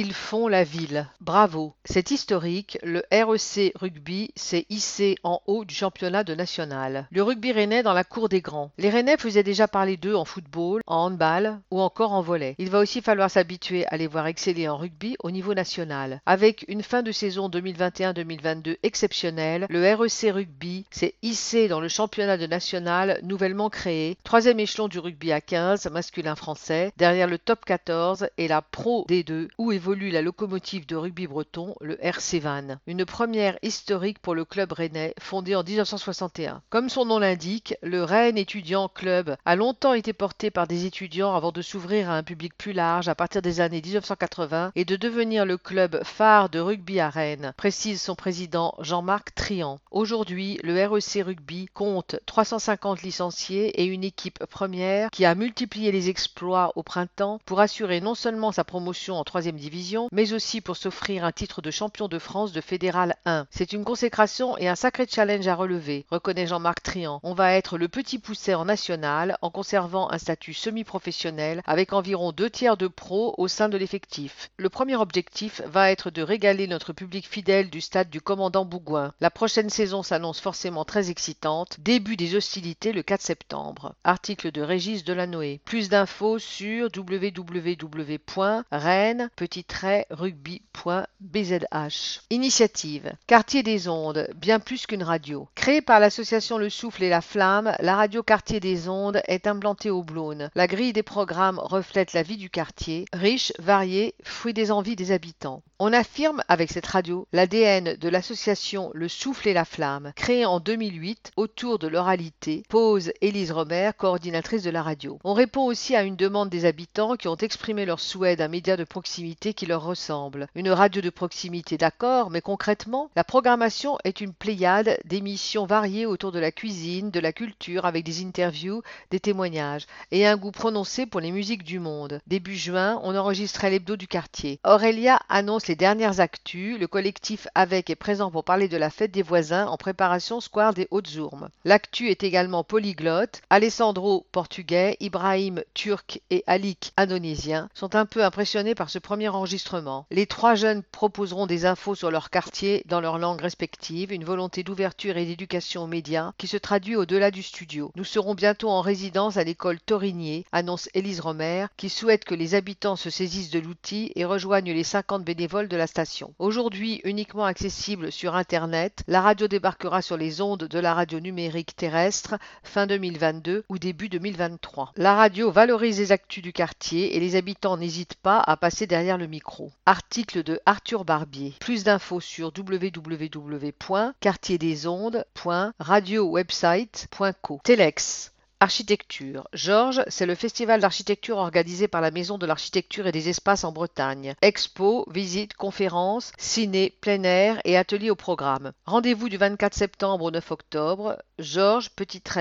Ils font la ville. Bravo. C'est historique, le REC Rugby s'est hissé en haut du championnat de national. Le rugby rennais dans la cour des grands. Les rennais faisaient déjà parler d'eux en football, en handball ou encore en volley. Il va aussi falloir s'habituer à les voir exceller en rugby au niveau national. Avec une fin de saison 2021-2022 exceptionnelle, le REC Rugby s'est hissé dans le championnat de national nouvellement créé, troisième échelon du rugby à 15 masculin français, derrière le top 14 et la Pro D2 où évolue la locomotive de rugby breton, le RC Van. Une première historique pour le club rennais, fondé en 1961. Comme son nom l'indique, le Rennes Étudiant Club a longtemps été porté par des étudiants avant de s'ouvrir à un public plus large à partir des années 1980 et de devenir le club phare de rugby à Rennes, précise son président Jean-Marc Trian. Aujourd'hui, le REC Rugby compte 350 licenciés et une équipe première qui a multiplié les exploits au printemps pour assurer non seulement sa promotion en troisième division, mais aussi pour s'offrir un titre de champion de France de Fédéral 1. C'est une consécration et un sacré challenge à relever, reconnaît Jean-Marc Trian. On va être le petit pousset en national en conservant un statut semi-professionnel avec environ deux tiers de pros au sein de l'effectif. Le premier objectif va être de régaler notre public fidèle du stade du commandant Bougouin. La prochaine saison s'annonce forcément très excitante. Début des hostilités le 4 septembre. Article de Régis Delanoë. Plus d'infos sur www.rennes rugby.bzh. Initiative. Quartier des ondes, bien plus qu'une radio. Créée par l'association Le Souffle et la Flamme, la radio Quartier des ondes est implantée au Blône. La grille des programmes reflète la vie du quartier, riche, variée, fruit des envies des habitants. On affirme avec cette radio l'ADN de l'association Le Souffle et la Flamme, créée en 2008 autour de l'oralité, pose Élise Romer, coordinatrice de la radio. On répond aussi à une demande des habitants qui ont exprimé leur souhait d'un média de proximité qui leur ressemble. Une radio de proximité, d'accord, mais concrètement, la programmation est une pléiade d'émissions variées autour de la cuisine, de la culture, avec des interviews, des témoignages, et un goût prononcé pour les musiques du monde. Début juin, on enregistrait l'hebdo du quartier. Aurélia annonce les dernières actus. Le collectif Avec est présent pour parler de la fête des voisins en préparation Square des Hautes-Ourmes. L'actu est également polyglotte. Alessandro, portugais, Ibrahim, turc et Alik, indonésien, sont un peu impressionnés par ce premier Les trois jeunes proposeront des infos sur leur quartier dans leurs langues respectives, une volonté d'ouverture et d'éducation aux médias qui se traduit au-delà du studio. Nous serons bientôt en résidence à l'école Torigné, annonce Élise Romer, qui souhaite que les habitants se saisissent de l'outil et rejoignent les 50 bénévoles de la station. Aujourd'hui uniquement accessible sur Internet, la radio débarquera sur les ondes de la radio numérique terrestre fin 2022 ou début 2023. La radio valorise les actus du quartier et les habitants n'hésitent pas à passer derrière le micro. Article de Arthur Barbier. Plus d'infos sur www.quartierdesondes.radiowebsite.co. Telex. Architecture. Georges, c'est le festival d'architecture organisé par la Maison de l'architecture et des espaces en Bretagne. Expo, visites, conférences, ciné, plein air et ateliers au programme. Rendez-vous du 24 septembre au 9 octobre. Georges,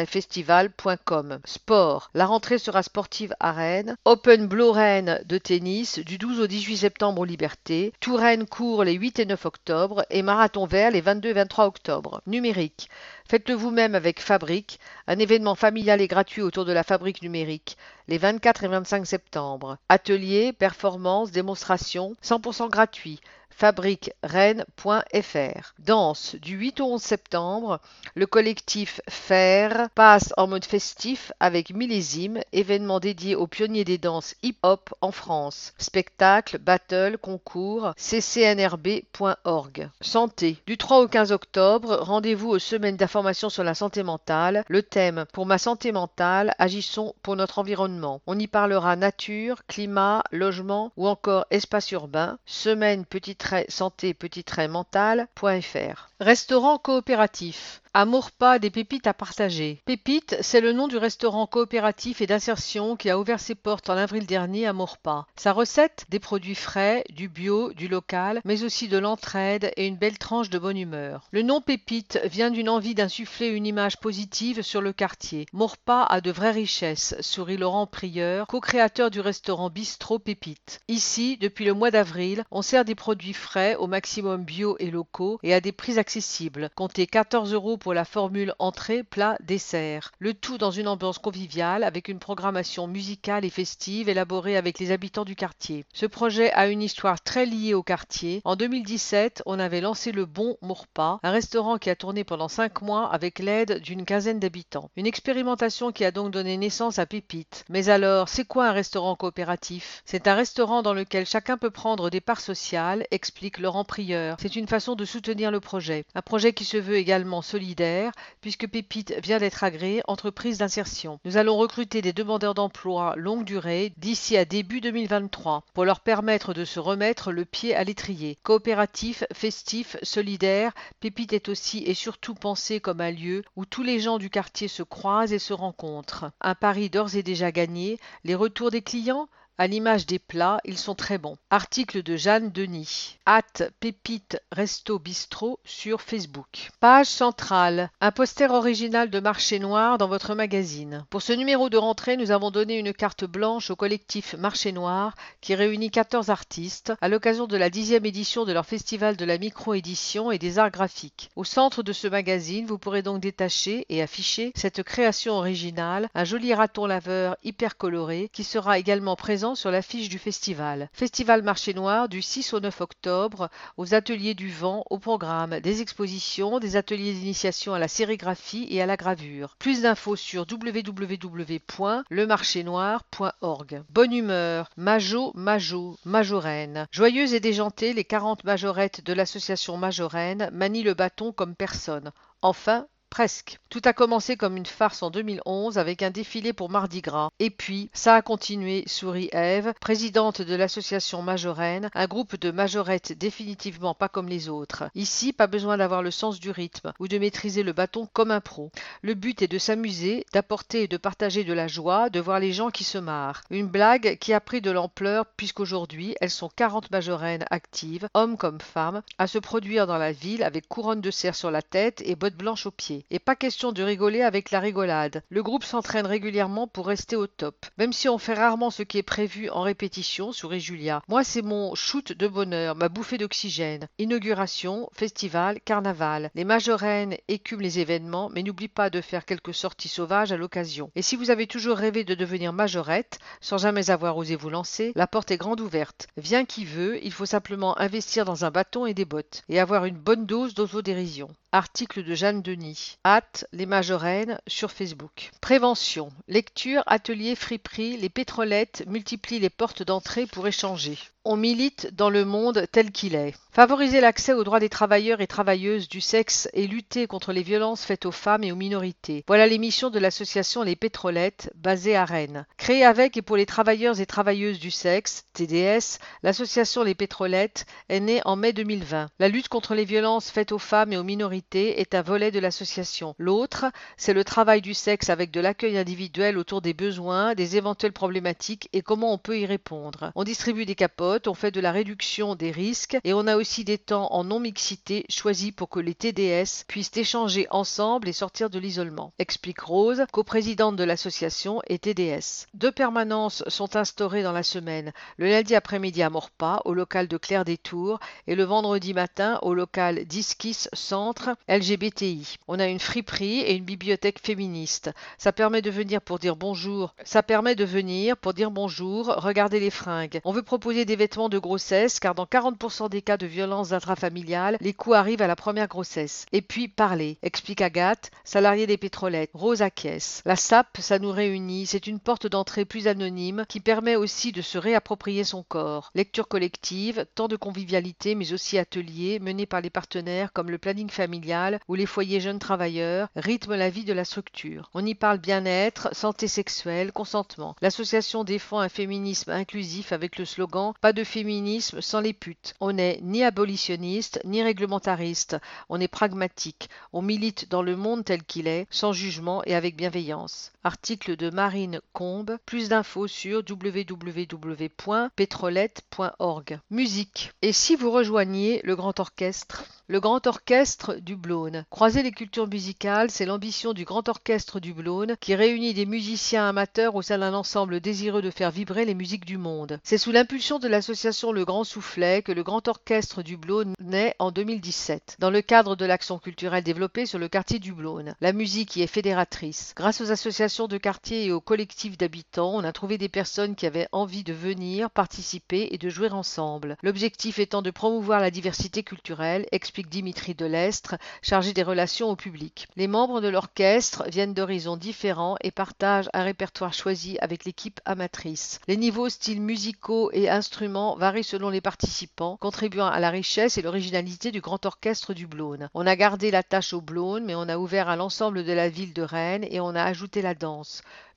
festival.com. Sport. La rentrée sera sportive à Rennes. Open Blow Rennes de tennis du 12 au 18 septembre aux Libertés. Touraine court les 8 et 9 octobre et Marathon vert les 22 et 23 octobre. Numérique. Faites-le vous-même avec Fabrique, un événement familial et gratuit autour de la fabrique numérique, les 24 et 25 septembre. Ateliers, performances, démonstrations, 100% gratuits fabriquerennes.fr. Danse du 8 au 11 septembre, le collectif Faire passe en mode festif avec Millésime, événement dédié aux pionniers des danses hip-hop en France. Spectacle, battle, concours, ccnrb.org. Santé. Du 3 au 15 octobre, rendez-vous aux semaines d'information sur la santé mentale. Le thème Pour ma santé mentale, agissons pour notre environnement. On y parlera nature, climat, logement ou encore espace urbain. Semaine petite santé petit mental.fr. Restaurant coopératif. Amour pas des pépites à partager. Pépite, c'est le nom du restaurant coopératif et d'insertion qui a ouvert ses portes en avril dernier à Maurepas. Sa recette Des produits frais, du bio, du local, mais aussi de l'entraide et une belle tranche de bonne humeur. Le nom Pépite vient d'une envie d'insuffler une image positive sur le quartier. Maurepas a de vraies richesses, sourit Laurent Prieur, co-créateur du restaurant Bistrot Pépite. Ici, depuis le mois d'avril, on sert des produits frais au maximum bio et locaux et à des prix accessibles. Comptez 14 euros pour la formule entrée, plat, dessert. Le tout dans une ambiance conviviale avec une programmation musicale et festive élaborée avec les habitants du quartier. Ce projet a une histoire très liée au quartier. En 2017, on avait lancé le Bon Mourpa, un restaurant qui a tourné pendant cinq mois avec l'aide d'une quinzaine d'habitants. Une expérimentation qui a donc donné naissance à Pépite. Mais alors, c'est quoi un restaurant coopératif? C'est un restaurant dans lequel chacun peut prendre des parts sociales, explique Laurent Prieur. C'est une façon de soutenir le projet. Un projet qui se veut également solidaire, puisque Pépite vient d'être agréé entreprise d'insertion. Nous allons recruter des demandeurs d'emploi longue durée d'ici à début 2023 pour leur permettre de se remettre le pied à l'étrier. Coopératif, festif, solidaire, Pépite est aussi et surtout pensé comme un lieu où tous les gens du quartier se croisent et se rencontrent. Un pari d'ores et déjà gagné, les retours des clients à l'image des plats, ils sont très bons. Article de Jeanne Denis. Hâte Pépite Resto Bistrot sur Facebook. Page centrale. Un poster original de Marché Noir dans votre magazine. Pour ce numéro de rentrée, nous avons donné une carte blanche au collectif Marché Noir qui réunit 14 artistes à l'occasion de la dixième édition de leur festival de la micro-édition et des arts graphiques. Au centre de ce magazine, vous pourrez donc détacher et afficher cette création originale, un joli raton laveur hyper coloré qui sera également présent sur l'affiche du festival. Festival Marché Noir du 6 au 9 octobre aux Ateliers du Vent au programme des expositions, des ateliers d'initiation à la sérigraphie et à la gravure. Plus d'infos sur www.lemarchénoir.org. Bonne humeur, Majo, Majo, Majorène. Joyeuse et déjantée, les 40 majorettes de l'association Majorène manient le bâton comme personne. Enfin, Presque. Tout a commencé comme une farce en 2011 avec un défilé pour Mardi Gras. Et puis, ça a continué, sourit Ève, présidente de l'association Majorène, un groupe de majorettes définitivement pas comme les autres. Ici, pas besoin d'avoir le sens du rythme ou de maîtriser le bâton comme un pro. Le but est de s'amuser, d'apporter et de partager de la joie, de voir les gens qui se marrent. Une blague qui a pris de l'ampleur puisqu'aujourd'hui, elles sont 40 majoreines actives, hommes comme femmes, à se produire dans la ville avec couronne de cerf sur la tête et bottes blanches aux pieds. Et pas question de rigoler avec la rigolade. Le groupe s'entraîne régulièrement pour rester au top. Même si on fait rarement ce qui est prévu en répétition, sourit Julia. Moi, c'est mon shoot de bonheur, ma bouffée d'oxygène. Inauguration, festival, carnaval. Les majoraines écument les événements, mais n'oublie pas de faire quelques sorties sauvages à l'occasion. Et si vous avez toujours rêvé de devenir majorette, sans jamais avoir osé vous lancer, la porte est grande ouverte. Viens qui veut, il faut simplement investir dans un bâton et des bottes, et avoir une bonne dose d'autodérision. Article de Jeanne Denis. Hâte, les majoraines sur Facebook. Prévention. Lecture, atelier, friperie, les pétrolettes multiplient les portes d'entrée pour échanger on milite dans le monde tel qu'il est. Favoriser l'accès aux droits des travailleurs et travailleuses du sexe et lutter contre les violences faites aux femmes et aux minorités. Voilà l'émission de l'association Les Pétrolettes, basée à Rennes. Créée avec et pour les travailleurs et travailleuses du sexe, TDS, l'association Les Pétrolettes est née en mai 2020. La lutte contre les violences faites aux femmes et aux minorités est un volet de l'association. L'autre, c'est le travail du sexe avec de l'accueil individuel autour des besoins, des éventuelles problématiques et comment on peut y répondre. On distribue des capotes on fait de la réduction des risques et on a aussi des temps en non-mixité choisis pour que les TDS puissent échanger ensemble et sortir de l'isolement, explique Rose, coprésidente de l'association et TDS. Deux permanences sont instaurées dans la semaine, le lundi après-midi à Morpas, au local de Claire des Tours, et le vendredi matin au local Disquis Centre LGBTI. On a une friperie et une bibliothèque féministe. Ça permet de venir pour dire bonjour. Ça permet de venir pour dire bonjour, regarder les fringues. On veut proposer des de grossesse, car dans 40% des cas de violences intrafamiliales, les coups arrivent à la première grossesse. Et puis parler, explique Agathe, salariée des pétrolettes. Rose acquiesce. La SAP, ça nous réunit, c'est une porte d'entrée plus anonyme qui permet aussi de se réapproprier son corps. Lecture collective, temps de convivialité, mais aussi ateliers menés par les partenaires comme le planning familial ou les foyers jeunes travailleurs, rythme la vie de la structure. On y parle bien-être, santé sexuelle, consentement. L'association défend un féminisme inclusif avec le slogan Pas de féminisme sans les putes. On n'est ni abolitionniste, ni réglementariste. On est pragmatique. On milite dans le monde tel qu'il est, sans jugement et avec bienveillance. Article de Marine Combe. Plus d'infos sur www.pétrolette.org. Musique. Et si vous rejoigniez le Grand Orchestre? Le Grand Orchestre du Blône. Croiser les cultures musicales, c'est l'ambition du Grand Orchestre du Blône qui réunit des musiciens amateurs au sein d'un ensemble désireux de faire vibrer les musiques du monde. C'est sous l'impulsion de l'association Le Grand Soufflet que le Grand Orchestre du Blône naît en 2017, dans le cadre de l'action culturelle développée sur le quartier du Blône. La musique y est fédératrice. Grâce aux associations de quartier et aux collectifs d'habitants, on a trouvé des personnes qui avaient envie de venir, participer et de jouer ensemble. L'objectif étant de promouvoir la diversité culturelle, Dimitri Delestre, chargé des relations au public. Les membres de l'orchestre viennent d'horizons différents et partagent un répertoire choisi avec l'équipe amatrice. Les niveaux, styles musicaux et instruments varient selon les participants, contribuant à la richesse et l'originalité du grand orchestre du Blône. On a gardé la tâche au Blône, mais on a ouvert à l'ensemble de la ville de Rennes et on a ajouté la danse.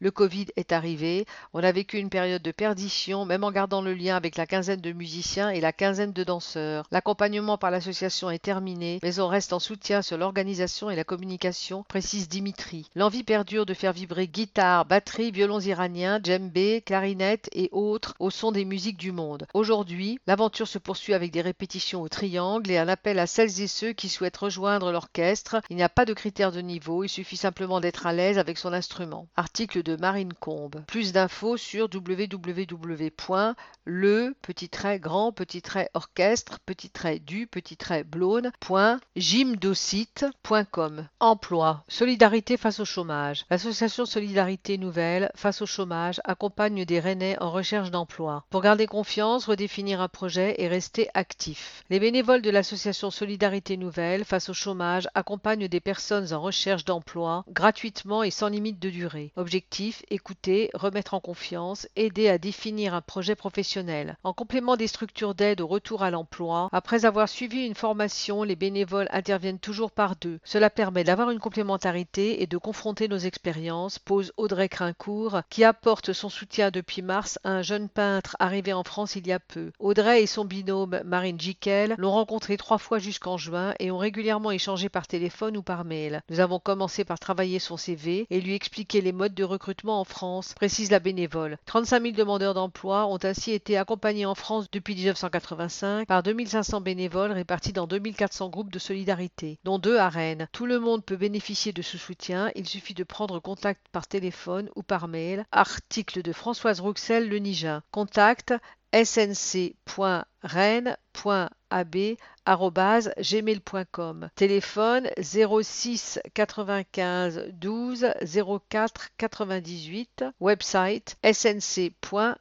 Le Covid est arrivé, on a vécu une période de perdition, même en gardant le lien avec la quinzaine de musiciens et la quinzaine de danseurs. L'accompagnement par l'association est terminé, mais on reste en soutien sur l'organisation et la communication, précise Dimitri. L'envie perdure de faire vibrer guitare, batterie, violons iraniens, djembé, clarinette et autres au son des musiques du monde. Aujourd'hui, l'aventure se poursuit avec des répétitions au triangle et un appel à celles et ceux qui souhaitent rejoindre l'orchestre. Il n'y a pas de critères de niveau, il suffit simplement d'être à l'aise avec son instrument. Article de Marine Combe. Plus d'infos sur www.le petit trait grand petit trait orchestre petit trait du petit trait Emploi. Solidarité face au chômage. L'association Solidarité Nouvelle face au chômage accompagne des Rennais en recherche d'emploi. Pour garder confiance, redéfinir un projet et rester actif. Les bénévoles de l'association Solidarité Nouvelle face au chômage accompagnent des personnes en recherche d'emploi gratuitement et sans limite de durée. Objectif écouter, remettre en confiance, aider à définir un projet professionnel. En complément des structures d'aide au retour à l'emploi, après avoir suivi une formation, les bénévoles interviennent toujours par deux. Cela permet d'avoir une complémentarité et de confronter nos expériences, pose Audrey Crincourt, qui apporte son soutien depuis mars à un jeune peintre arrivé en France il y a peu. Audrey et son binôme Marine Jiquel l'ont rencontré trois fois jusqu'en juin et ont régulièrement échangé par téléphone ou par mail. Nous avons commencé par travailler son CV et lui expliquer les modes de recrutement en France, précise la bénévole. 35 000 demandeurs d'emploi ont ainsi été accompagnés en France depuis 1985 par 2500 bénévoles répartis dans 2400 groupes de solidarité, dont deux à Rennes. Tout le monde peut bénéficier de ce soutien, il suffit de prendre contact par téléphone ou par mail. Article de Françoise Rouxel, Le Nigin. Contact snc.rennes.ab@gmail.com. Téléphone 06 95 12 04 98. Website snc.asso.fr.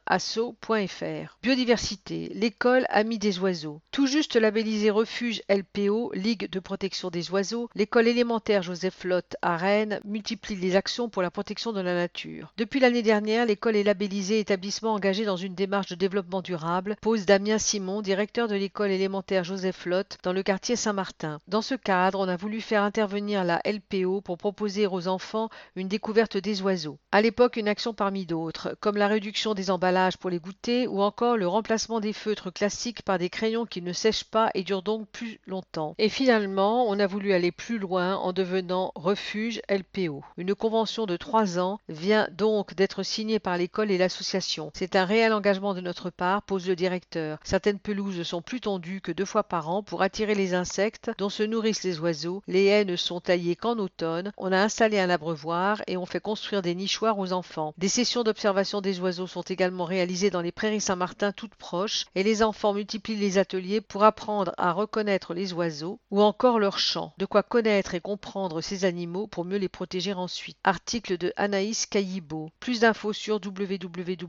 Biodiversité. L'école Amis des oiseaux. Tout juste labellisé refuge LPO, Ligue de protection des oiseaux, l'école élémentaire Joseph Lotte à Rennes multiplie les actions pour la protection de la nature. Depuis l'année dernière, l'école est labellisée établissement engagé dans une démarche de développement durable, pose Damien Simon, directeur de l'école élémentaire Joseph Lotte dans le quartier Saint-Martin. Dans ce cadre, on a voulu faire intervenir la LPO pour proposer aux enfants une découverte des oiseaux. À l'époque, une action parmi d'autres, comme la réduction des emballages pour les goûter ou encore le remplacement des feutres classiques par des crayons qui ne sèchent pas et durent donc plus longtemps. Et finalement, on a voulu aller plus loin en devenant refuge LPO. Une convention de trois ans vient donc d'être signée par l'école et l'association. C'est un réel engagement de notre part, pose le directeur. Certaines pelouses sont plus tendues que deux fois par an pour attirer les insectes dont se nourrissent les oiseaux. Les haies ne sont taillées qu'en automne. On a installé un abreuvoir et on fait construire des nichoirs aux enfants. Des sessions d'observation des oiseaux sont également réalisées dans les prairies Saint-Martin toutes proches et les enfants multiplient les ateliers pour apprendre à reconnaître les oiseaux ou encore leurs chants. De quoi connaître et comprendre ces animaux pour mieux les protéger ensuite. Article de Anaïs Caillibaud. Plus d'infos sur www.lpo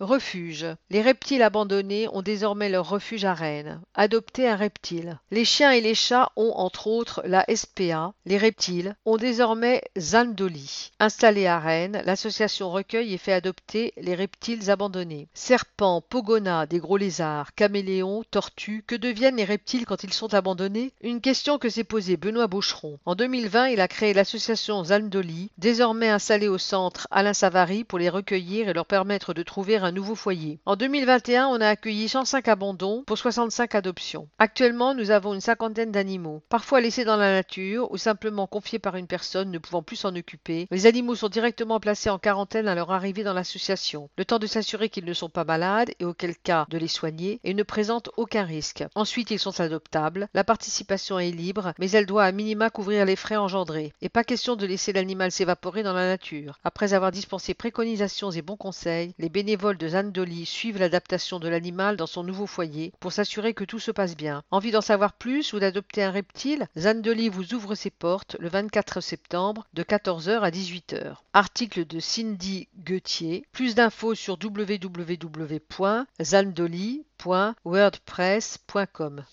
Refuge. Les reptiles abandonnés ont désormais leur refuge à Rennes. Adopter un reptile. Les chiens et les chats ont entre autres la SPA. Les reptiles ont désormais Zandoli. Installée à Rennes, l'association recueille et fait adopter les reptiles abandonnés. Serpents, pogonas, des gros lézards, caméléons, tortues, que deviennent les reptiles quand ils sont abandonnés? Une question que s'est posée Benoît Boucheron. En 2020, il a créé l'association Zandoli, désormais installée au centre Alain Savary pour les recueillir et leur permettre de trouver un un nouveau foyer. En 2021, on a accueilli 105 abandons pour 65 adoptions. Actuellement, nous avons une cinquantaine d'animaux, parfois laissés dans la nature ou simplement confiés par une personne ne pouvant plus s'en occuper. Les animaux sont directement placés en quarantaine à leur arrivée dans l'association, le temps de s'assurer qu'ils ne sont pas malades et auquel cas de les soigner et ne présentent aucun risque. Ensuite, ils sont adoptables. La participation est libre, mais elle doit à minima couvrir les frais engendrés. Et pas question de laisser l'animal s'évaporer dans la nature. Après avoir dispensé préconisations et bons conseils, les bénévoles de Zandoli suivent l'adaptation de l'animal dans son nouveau foyer pour s'assurer que tout se passe bien. Envie d'en savoir plus ou d'adopter un reptile? Zandoli vous ouvre ses portes le 24 septembre de 14h à 18h. Article de Cindy Gauthier. Plus d'infos sur www.zandoli.wordpress.com.